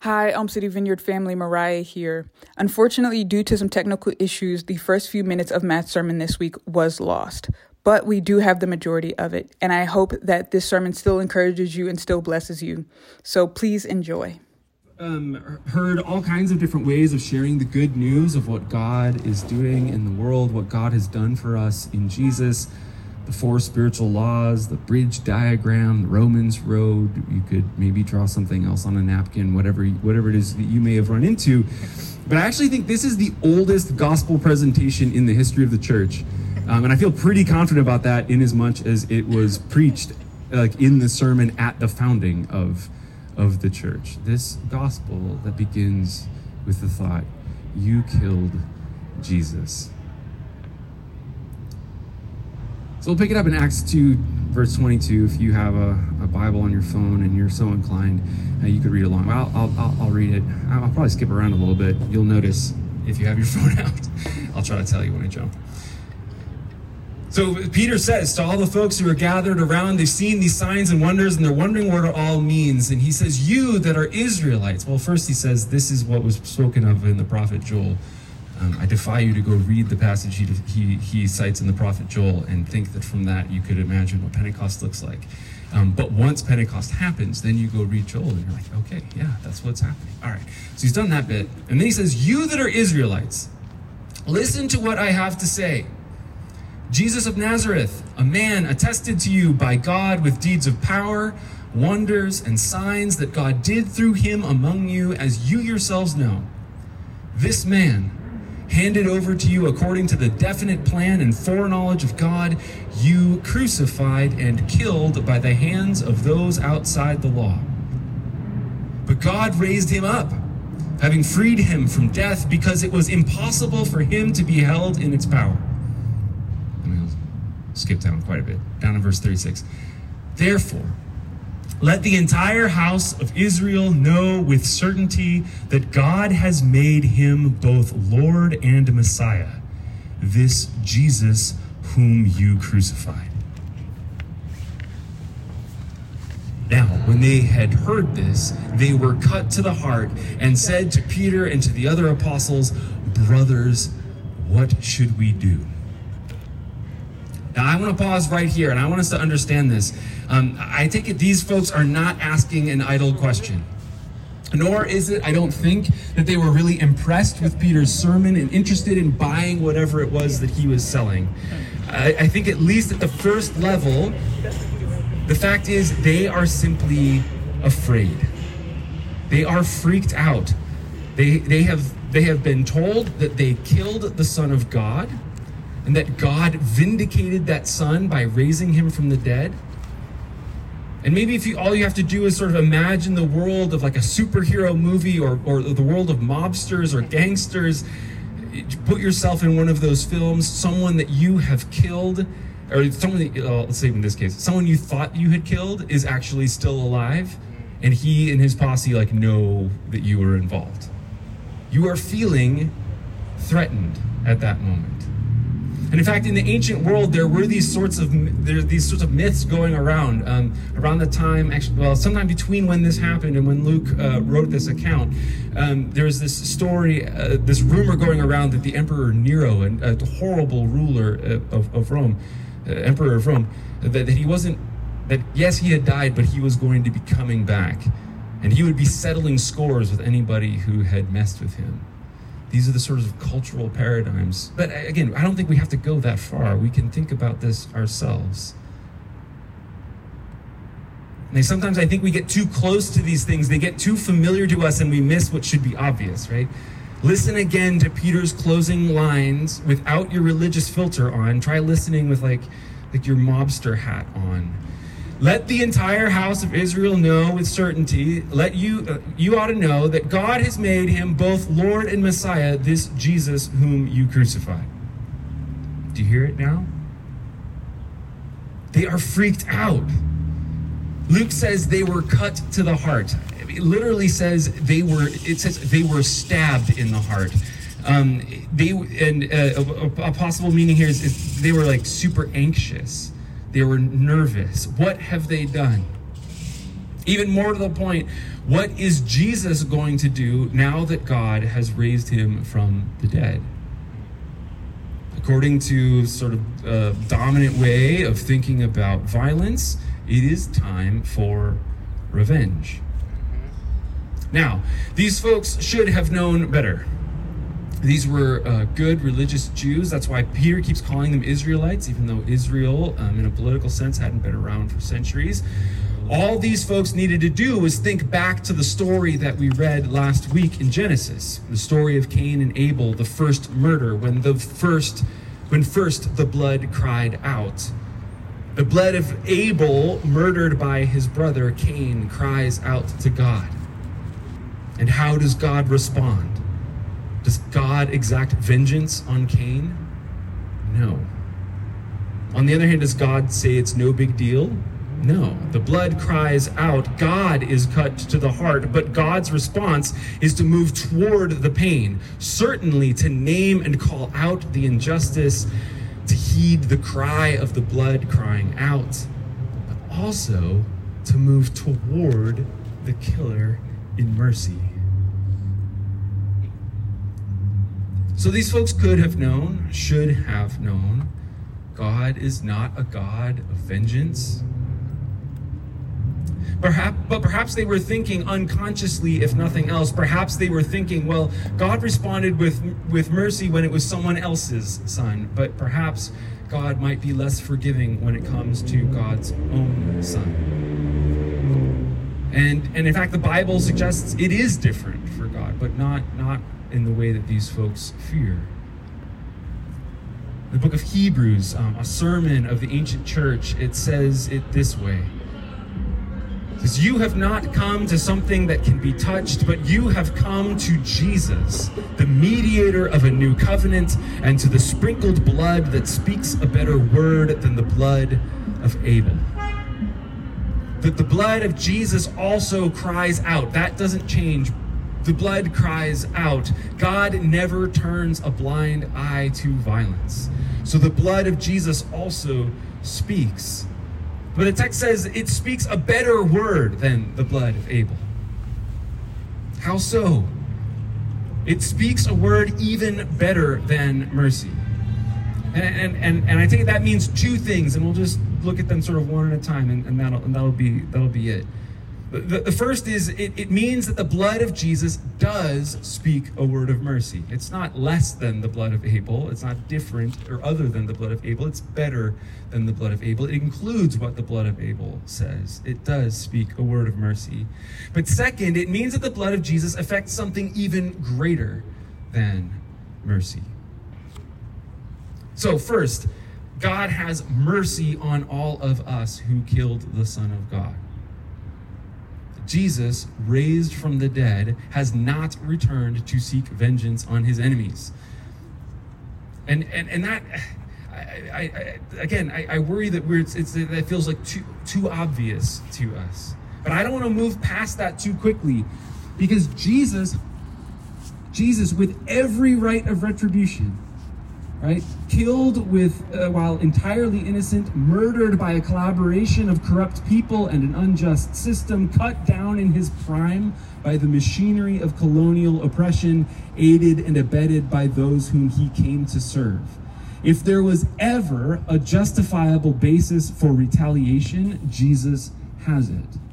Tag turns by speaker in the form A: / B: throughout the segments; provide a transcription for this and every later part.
A: Hi, Elm City Vineyard family, Mariah here. Unfortunately, due to some technical issues, the first few minutes of Matt's sermon this week was lost. But we do have the majority of it, and I hope that this sermon still encourages you and still blesses you. So please enjoy.
B: Um, heard all kinds of different ways of sharing the good news of what God is doing in the world, what God has done for us in Jesus the four spiritual laws, the bridge diagram, the Romans road. You could maybe draw something else on a napkin, whatever whatever it is that you may have run into. But I actually think this is the oldest gospel presentation in the history of the church, um, and I feel pretty confident about that, in as much as it was preached like in the sermon at the founding of of the church. This gospel that begins with the thought, "You killed Jesus." So we'll pick it up in Acts 2, verse 22. If you have a, a Bible on your phone and you're so inclined, uh, you could read along. I'll, I'll, I'll, I'll read it. I'll probably skip around a little bit. You'll notice if you have your phone out. I'll try to tell you when I jump. So Peter says to all the folks who are gathered around, they've seen these signs and wonders and they're wondering what it all means. And he says, You that are Israelites. Well, first he says, This is what was spoken of in the prophet Joel. Um, I defy you to go read the passage he, he, he, cites in the prophet Joel and think that from that you could imagine what Pentecost looks like. Um, but once Pentecost happens, then you go read Joel and you're like, okay, yeah, that's what's happening. All right. So he's done that bit. And then he says, You that are Israelites, listen to what I have to say. Jesus of Nazareth, a man attested to you by God with deeds of power, wonders, and signs that God did through him among you, as you yourselves know. This man, handed over to you according to the definite plan and foreknowledge of God, you crucified and killed by the hands of those outside the law. But God raised him up, having freed him from death because it was impossible for him to be held in its power. Let me skip down quite a bit, down in verse 36. Therefore, let the entire house of Israel know with certainty that God has made him both Lord and Messiah, this Jesus whom you crucified. Now, when they had heard this, they were cut to the heart and said to Peter and to the other apostles, Brothers, what should we do? Now, I want to pause right here and I want us to understand this. Um, I take it these folks are not asking an idle question. Nor is it, I don't think, that they were really impressed with Peter's sermon and interested in buying whatever it was that he was selling. I, I think, at least at the first level, the fact is they are simply afraid. They are freaked out. They, they, have, they have been told that they killed the Son of God and that God vindicated that Son by raising him from the dead. And maybe if you all you have to do is sort of imagine the world of like a superhero movie or, or the world of mobsters or gangsters, put yourself in one of those films, someone that you have killed, or someone that, uh, let's say in this case, someone you thought you had killed is actually still alive, and he and his posse like know that you were involved. You are feeling threatened at that moment. And in fact, in the ancient world, there were these sorts of there these sorts of myths going around um, around the time, actually, well, sometime between when this happened and when Luke uh, wrote this account. Um, there was this story, uh, this rumor going around that the Emperor Nero, a horrible ruler uh, of, of Rome, uh, Emperor of Rome, that, that he wasn't that yes, he had died, but he was going to be coming back, and he would be settling scores with anybody who had messed with him. These are the sort of cultural paradigms. But uh, again, I don't think we have to go that far. We can think about this ourselves. And sometimes I think we get too close to these things, they get too familiar to us, and we miss what should be obvious, right? Listen again to Peter's closing lines without your religious filter on. Try listening with like, like your mobster hat on. Let the entire house of Israel know with certainty, let you uh, you ought to know that God has made him both Lord and Messiah, this Jesus whom you crucified. Do you hear it now? They are freaked out. Luke says they were cut to the heart. It literally says they were it says they were stabbed in the heart. Um, they and uh, a, a, possible meaning here is, is they were like super anxious they were nervous. What have they done? Even more to the point, what is Jesus going to do now that God has raised him from the dead? According to sort of a dominant way of thinking about violence, it is time for revenge. Now, these folks should have known better. These were uh, good religious Jews. That's why Peter keeps calling them Israelites, even though Israel, um, in a political sense, hadn't been around for centuries. All these folks needed to do was think back to the story that we read last week in Genesis, the story of Cain and Abel, the first murder, when the first when first the blood cried out. The blood of Abel, murdered by his brother Cain, cries out to God. And how does God respond? Does God exact vengeance on Cain? No. On the other hand, does God say it's no big deal? No, the blood cries out. God is cut to the heart, but God's response is to move toward the pain, certainly to name and call out the injustice, to heed the cry of the blood crying out, but also to move toward the killer in mercy. So these folks could have known, should have known, God is not a God of vengeance Perhaps, but perhaps they were thinking unconsciously, if nothing else. Perhaps they were thinking, well, God responded with with mercy when it was someone else's son. But perhaps God might be less forgiving when it comes to God's own son. And and in fact, the Bible suggests it is different for God, but not not in the way that these folks fear. The book of Hebrews, um, a sermon of the ancient church, it says it this way. Because you have not come to something that can be touched, but you have come to Jesus, the mediator of a new covenant, and to the sprinkled blood that speaks a better word than the blood of Abel. That the blood of Jesus also cries out. That doesn't change. The blood cries out. God never turns a blind eye to violence. So the blood of Jesus also speaks. But the text says it speaks a better word than the blood of Abel. How so? It speaks a word even better than mercy. And, and, and, and I think that means two things, and we'll just look at them sort of one at a time, and, and, that'll, and that'll, be, that'll be it. The, the first is it, it means that the blood of Jesus does speak a word of mercy. It's not less than the blood of Abel. It's not different or other than the blood of Abel. It's better than the blood of Abel. It includes what the blood of Abel says. It does speak a word of mercy. But second, it means that the blood of Jesus affects something even greater than mercy. So, first, God has mercy on all of us who killed the Son of God. Jesus, raised from the dead, has not returned to seek vengeance on his enemies. And, and, and that, I, I, I again, I, I, worry that we're, it's, it's, that feels like too, too obvious to us. But I don't want to move past that too quickly because Jesus, Jesus, with every right of retribution, right? Killed with, uh, while entirely innocent, murdered by a collaboration of corrupt people and an unjust system, cut down in his prime by the machinery of colonial oppression, aided and abetted by those whom he came to serve. If there was ever a justifiable basis for retaliation, Jesus has it.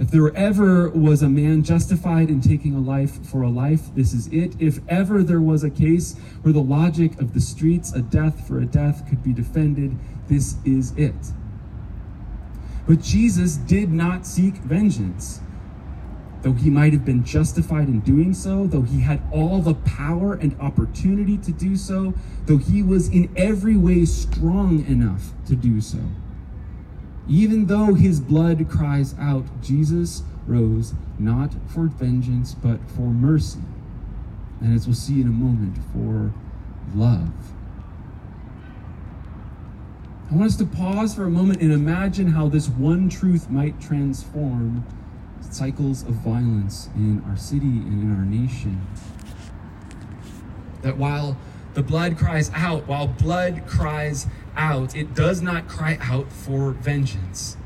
B: If there ever was a man justified in taking a life for a life, this is it. If ever there was a case where the logic of the streets, a death for a death, could be defended, this is it. But Jesus did not seek vengeance. Though he might have been justified in doing so, though he had all the power and opportunity to do so, though he was in every way strong enough to do so. Even though his blood cries out, Jesus rose not for vengeance, but for mercy. And as we'll see in a moment, for love. I want us to pause for a moment and imagine how this one truth might transform cycles of violence in our city and in our nation. That while the blood cries out, while blood cries out, it does not cry out for vengeance.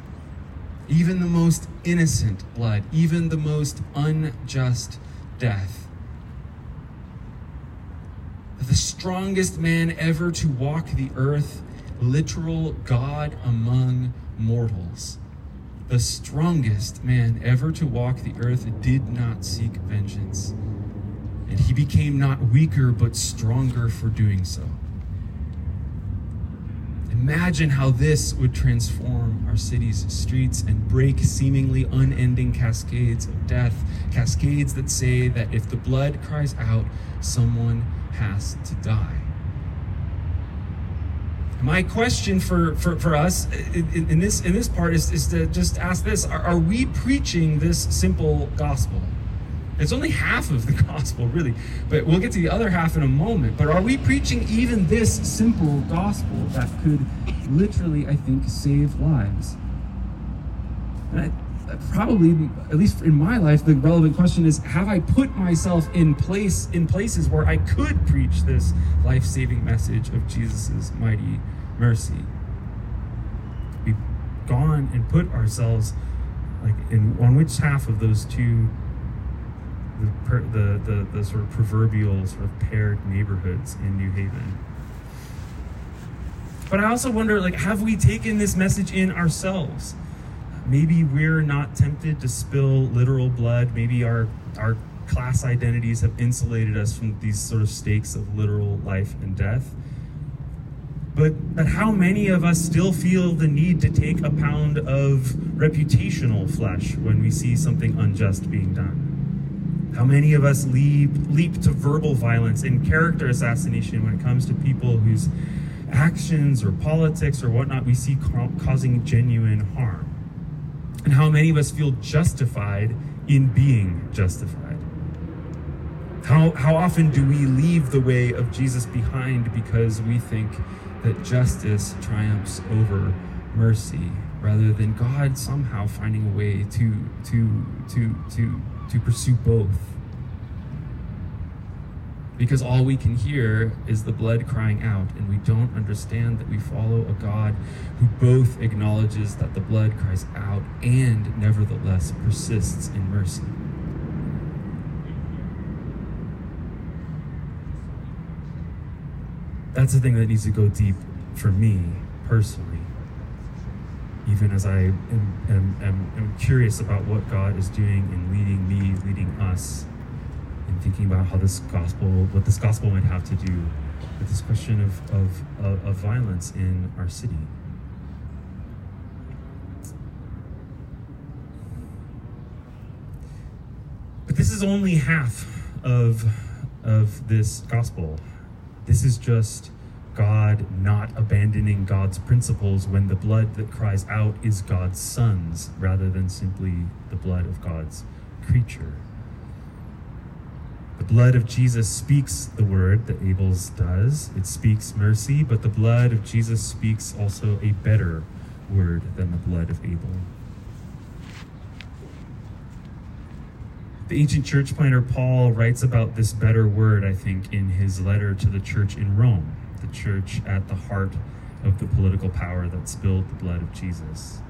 B: even the most innocent blood, even the most unjust death. The strongest man ever to walk the earth, literal God among mortals. The strongest man ever to walk the earth did not seek vengeance, and he became not weaker but stronger for doing so. Imagine how this would transform our city's streets and break seemingly unending cascades of death, cascades that say that if the blood cries out, someone has to die. My question for, for, for us in, in this, in this part is, is to just ask this are, are we preaching this simple gospel? It's only half of the gospel, really. But we'll get to the other half in a moment. But are we preaching even this simple gospel that could literally, I think, save lives? And I, probably, at least in my life, the relevant question is: Have I put myself in place in places where I could preach this life-saving message of Jesus' mighty mercy? We've gone and put ourselves like in on which half of those two the, per, the, the, the sort of proverbial sort of paired neighborhoods in New Haven. But I also wonder, like, have we taken this message in ourselves? Maybe we're not tempted to spill literal blood. Maybe our our class identities have insulated us from these sort of stakes of literal life and death. But, but how many of us still feel the need to take a pound of reputational flesh when we see something unjust being done? How many of us leap, leap to verbal violence and character assassination when it comes to people whose actions or politics or whatnot we see ca- causing genuine harm? And how many of us feel justified in being justified? How, how often do we leave the way of Jesus behind because we think that justice triumphs over mercy rather than God somehow finding a way to, to, to, to, to pursue both. Because all we can hear is the blood crying out, and we don't understand that we follow a God who both acknowledges that the blood cries out and nevertheless persists in mercy. That's the thing that needs to go deep for me personally even as I am, am, am, am, curious about what God is doing in leading me, leading us, and thinking about how this gospel, what this gospel might have to do with this question of, of, of, of violence in our city. But this is only half of, of this gospel. This is just God not abandoning God's principles when the blood that cries out is God's son's rather than simply the blood of God's creature. The blood of Jesus speaks the word that Abel's does. It speaks mercy, but the blood of Jesus speaks also a better word than the blood of Abel. The ancient church planter Paul writes about this better word, I think, in his letter to the church in Rome the church at the heart of the political power that spilled the blood of Jesus.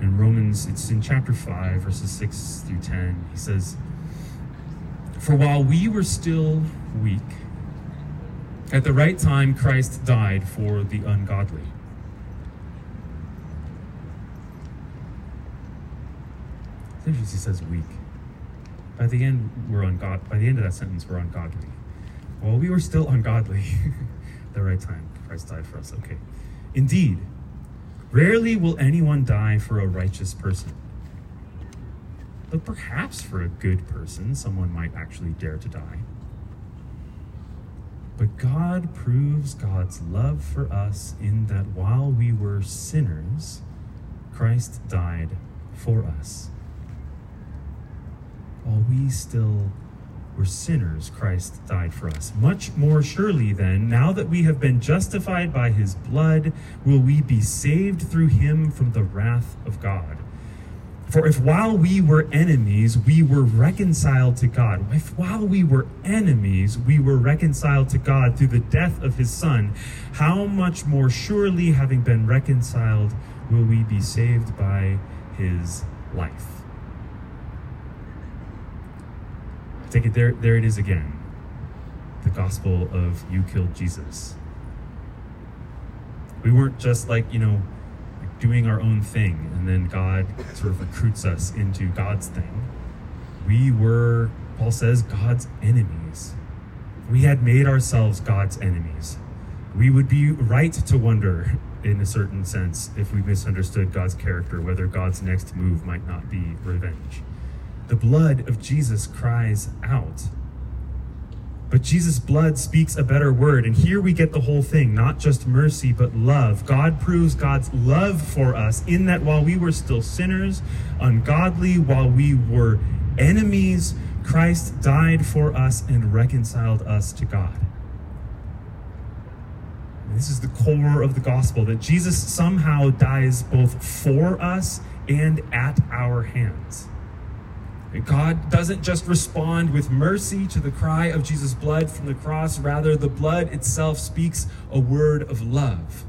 B: In Romans, it's in chapter 5, verses 6 through 10, he says, For while we were still weak, at the right time Christ died for the ungodly. Interesting he says weak. By the end, we're ungod. By the end of that sentence, we're ungodly. While we were still ungodly, the right time, Christ died for us. Okay. Indeed, rarely will anyone die for a righteous person. But perhaps for a good person, someone might actually dare to die. But God proves God's love for us in that while we were sinners, Christ died for us. While we still were sinners, Christ died for us. Much more surely, then, now that we have been justified by his blood, will we be saved through him from the wrath of God. For if while we were enemies, we were reconciled to God, if while we were enemies, we were reconciled to God through the death of his Son, how much more surely, having been reconciled, will we be saved by his life? Take it there, there it is again. The gospel of you killed Jesus. We weren't just like, you know, doing our own thing and then God sort of recruits us into God's thing. We were, Paul says, God's enemies. We had made ourselves God's enemies. We would be right to wonder, in a certain sense, if we misunderstood God's character, whether God's next move might not be revenge. The blood of Jesus cries out but Jesus' blood speaks a better word. And here we get the whole thing not just mercy, but love. God proves God's love for us in that while we were still sinners, ungodly, while we were enemies, Christ died for us and reconciled us to God. This is the core of the gospel that Jesus somehow dies both for us and at our hands. God doesn't just respond with mercy to the cry of Jesus' blood from the cross. Rather, the blood itself speaks a word of love.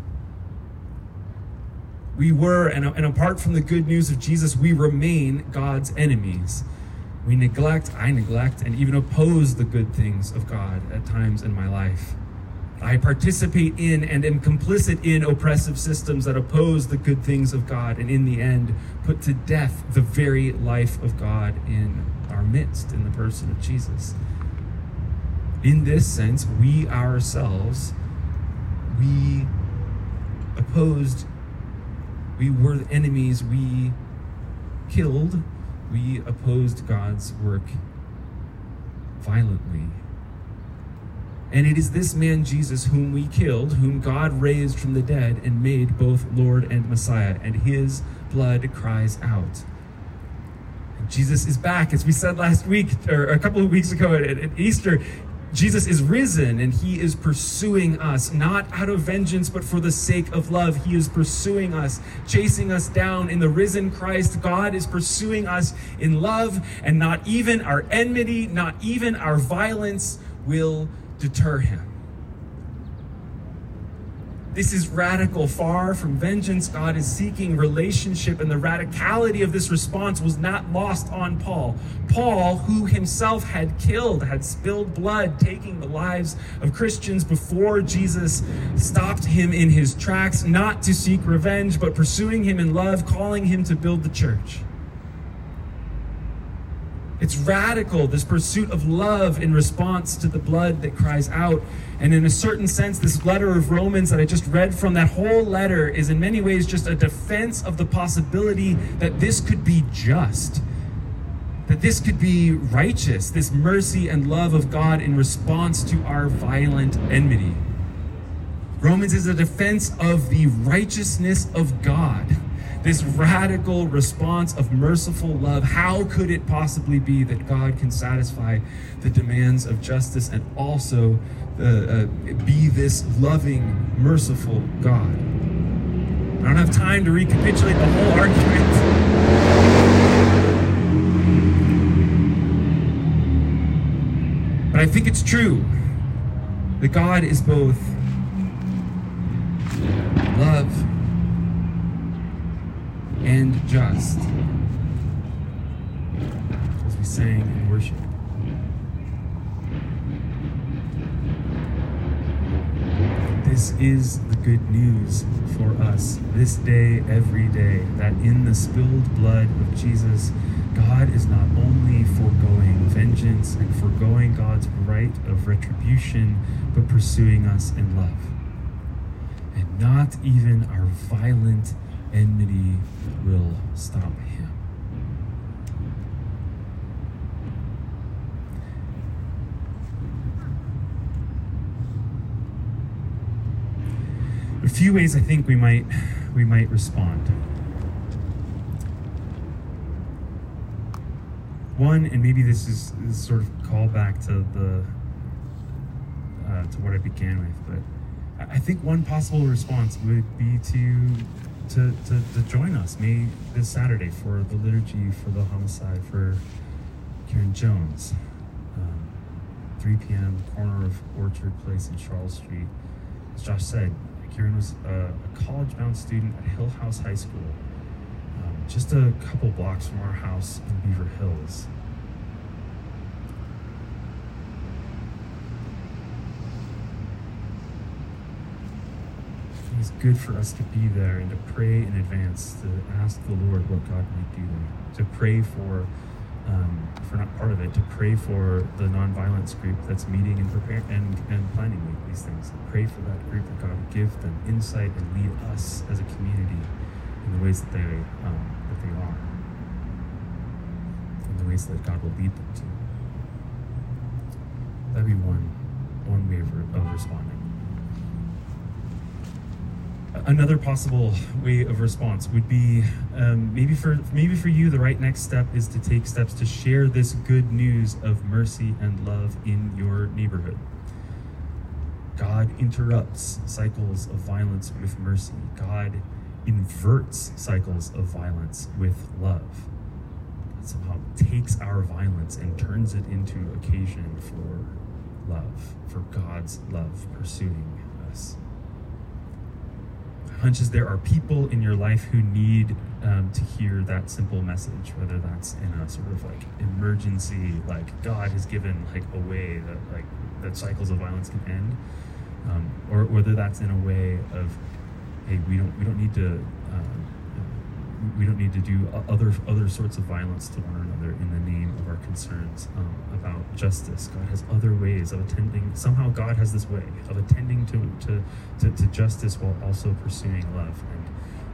B: We were, and, and apart from the good news of Jesus, we remain God's enemies. We neglect, I neglect, and even oppose the good things of God at times in my life. I participate in and am complicit in oppressive systems that oppose the good things of God and in the end put to death the very life of God in our midst in the person of Jesus. In this sense, we ourselves, we opposed, we were enemies, we killed, we opposed God's work violently. And it is this man Jesus whom we killed, whom God raised from the dead and made both Lord and Messiah, and his blood cries out. And Jesus is back, as we said last week, or a couple of weeks ago at, at Easter. Jesus is risen and he is pursuing us, not out of vengeance, but for the sake of love. He is pursuing us, chasing us down in the risen Christ. God is pursuing us in love, and not even our enmity, not even our violence will deter him. This is radical, far from vengeance. God is seeking relationship, and the radicality of this response was not lost on Paul. Paul, who himself had killed, had spilled blood, taking the lives of Christians before Jesus stopped him in his tracks, not to seek revenge, but pursuing him in love, calling him to build the church. It's radical, this pursuit of love in response to the blood that cries out. And in a certain sense, this letter of Romans that I just read from, that whole letter is in many ways just a defense of the possibility that this could be just, that this could be righteous, this mercy and love of God in response to our violent enmity. Romans is a defense of the righteousness of God this radical response of merciful love. How could it possibly be that God can satisfy the demands of justice and also uh, uh, be this loving, merciful God? I don't have time to recapitulate the whole argument. But I think it's true that God is both love and just. As we sang in worship. This is the good news for us this day, every day, that in the spilled blood of Jesus, God is not only foregoing vengeance and foregoing God's right of retribution, but pursuing us in love. And not even our violent enmity will stop him. A few ways I think we might we might respond. One, and maybe this is, is sort of callback to the uh, to what I began with, but I think one possible response would be to to, to, to join us May this Saturday for the liturgy for the homicide for Kieran Jones. Um, 3 p.m. corner of Orchard Place and Charles Street. As Josh said, Kieran was a, a college-bound student at Hillhouse High School, um, just a couple blocks from our house in Beaver Hills. It's good for us to be there and to pray in advance, to ask the Lord what God might do there, to pray for, um, not part of it, to pray for the nonviolence group that's meeting and preparing and, and planning these things. Pray for that group that God would give them insight and lead us as a community in the ways that they um, that they are, in the ways that God will lead them to. That'd be one one way of, of responding. Another possible way of response would be um, maybe for maybe for you the right next step is to take steps to share this good news of mercy and love in your neighborhood. God interrupts cycles of violence with mercy. God inverts cycles of violence with love. God somehow takes our violence and turns it into occasion for love, for God's love pursuing us hunch is there are people in your life who need um, to hear that simple message, whether that's in a sort of like emergency, like God has given like a way that like that cycles of violence can end, um, or whether that's in a way of, hey, we don't we don't need to. Uh, we don't need to do other other sorts of violence to one another in the name concerns um, about justice. God has other ways of attending. Somehow, God has this way of attending to to, to, to justice while also pursuing love, and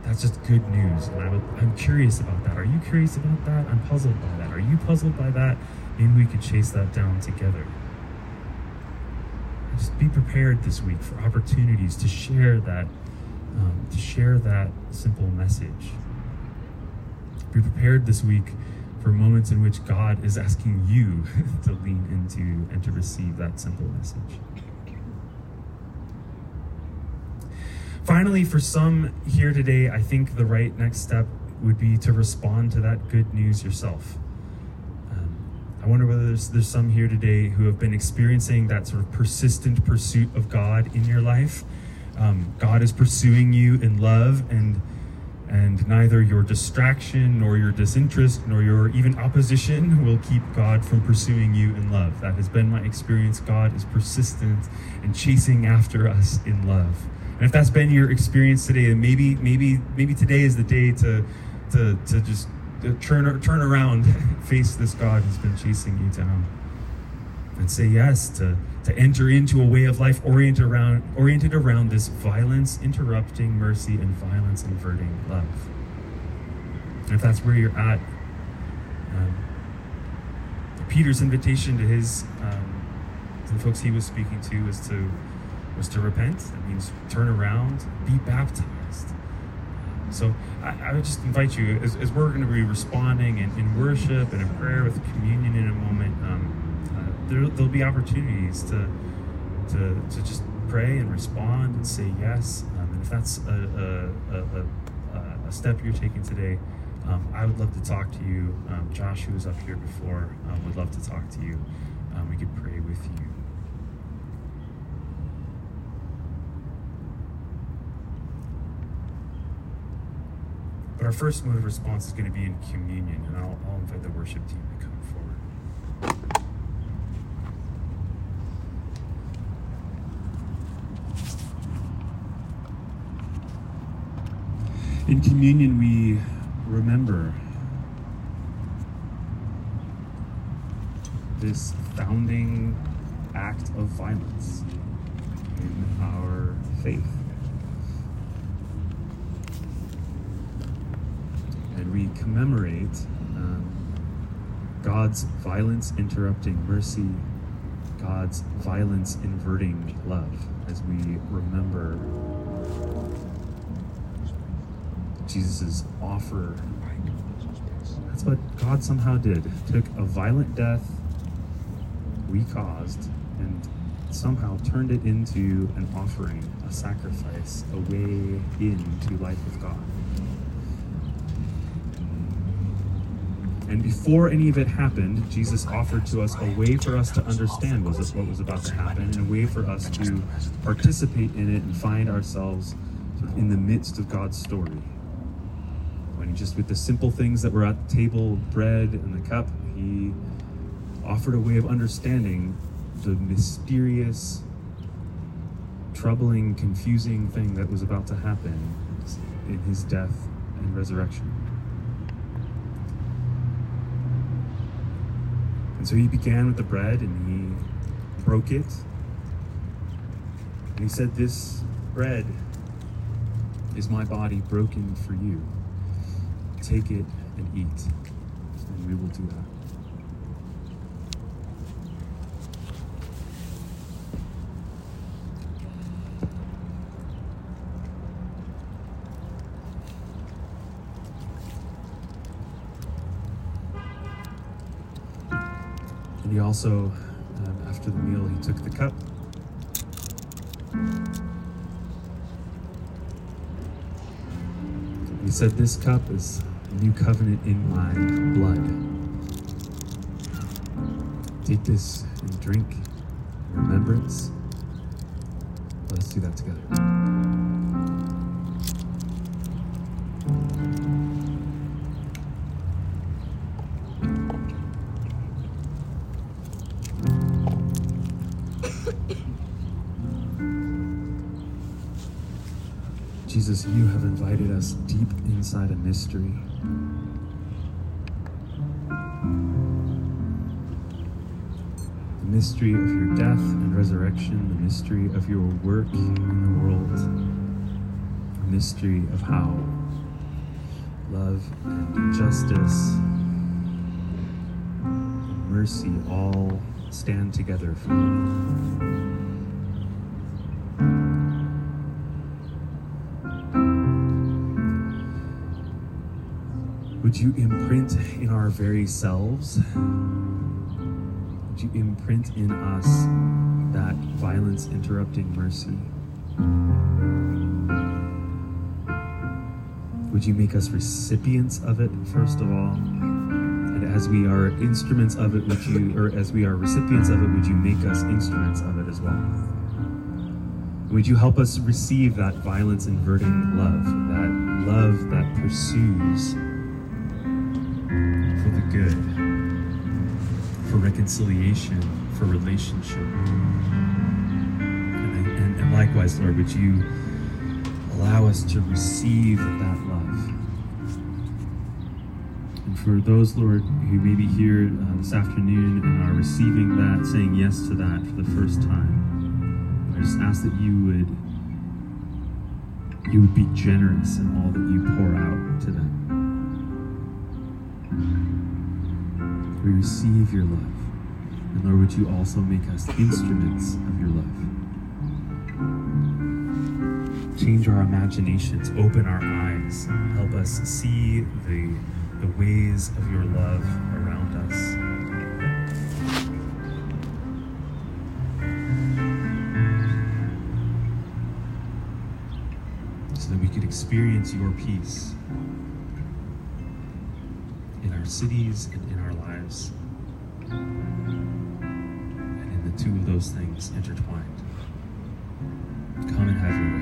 B: that's just good news. And I am curious about that. Are you curious about that? I'm puzzled by that. Are you puzzled by that? Maybe we could chase that down together. Just be prepared this week for opportunities to share that, um, to share that simple message. Be prepared this week for moments in which God is asking you to lean into and to receive that simple message. Finally, for some here today, I think the right next step would be to respond to that good news yourself. Um, I wonder whether there's, there's some here today who have been experiencing that sort of persistent pursuit of God in your life. Um, God is pursuing you in love and and neither your distraction, nor your disinterest, nor your even opposition will keep God from pursuing you in love. That has been my experience. God is persistent and chasing after us in love. And if that's been your experience today, then maybe, maybe, maybe today is the day to, to, to just turn, turn around, face this God who's been chasing you down, and say yes to to enter into a way of life oriented around oriented around this violence interrupting mercy and violence inverting love. And if that's where you're at, um, Peter's invitation to his um, to the folks he was speaking to was to was to repent. That means turn around, be baptized. So I, I would just invite you, as, as we're going to be responding in, in worship and in prayer with communion in a moment. Um, there, will be opportunities to, to, to just pray and respond and say yes. Um, and if that's a, a, a, a, step you're taking today, um, I would love to talk to you. Um, Josh, who was up here before, um, would love to talk to you. Um, we could pray with you. But our first mode of response is going to be in communion, and I'll, I'll invite the worship team to come. In communion, we remember this founding act of violence in our faith. And we commemorate um, God's violence interrupting mercy, God's violence inverting love as we remember Jesus' offer. That's what God somehow did. Took a violent death we caused and somehow turned it into an offering, a sacrifice, a way into life with God. And before any of it happened, Jesus offered to us a way for us to understand was this what was about to happen, and a way for us to participate in it and find ourselves in the midst of God's story. Just, with the simple things that were at the table, bread and the cup, he offered a way of understanding the mysterious, troubling, confusing thing that was about to happen in his death and resurrection. And so he began with the bread and he broke it. And he said, This bread is my body broken for you. Take it and eat. And we will do that. And he also, um, after the meal, he took the cup. He said, This cup is new covenant in my blood. Take this and drink in remembrance. Let's do that together. Jesus, you have invited us deep inside a mystery. The mystery of your death and resurrection, the mystery of your work in the world, the mystery of how love and justice and mercy all stand together for you. Would you imprint in our very selves? Would you imprint in us that violence interrupting mercy? Would you make us recipients of it, first of all? And as we are instruments of it, would you, or as we are recipients of it, would you make us instruments of it as well? Would you help us receive that violence inverting love, that love that pursues good, for reconciliation, for relationship? And, and, and likewise, Lord, would you allow us to receive that love? And for those, Lord, who may be here uh, this afternoon and are receiving that, saying yes to that for the first time, I just ask that you would you would be generous in all that you pour out to them. We receive your love. And Lord, would you also make us instruments of your love? Change our imaginations, open our eyes, help us see the, the ways of your love around us. so that we could experience your peace in our cities and in our lives. And in the two of those things intertwined. Come and have your.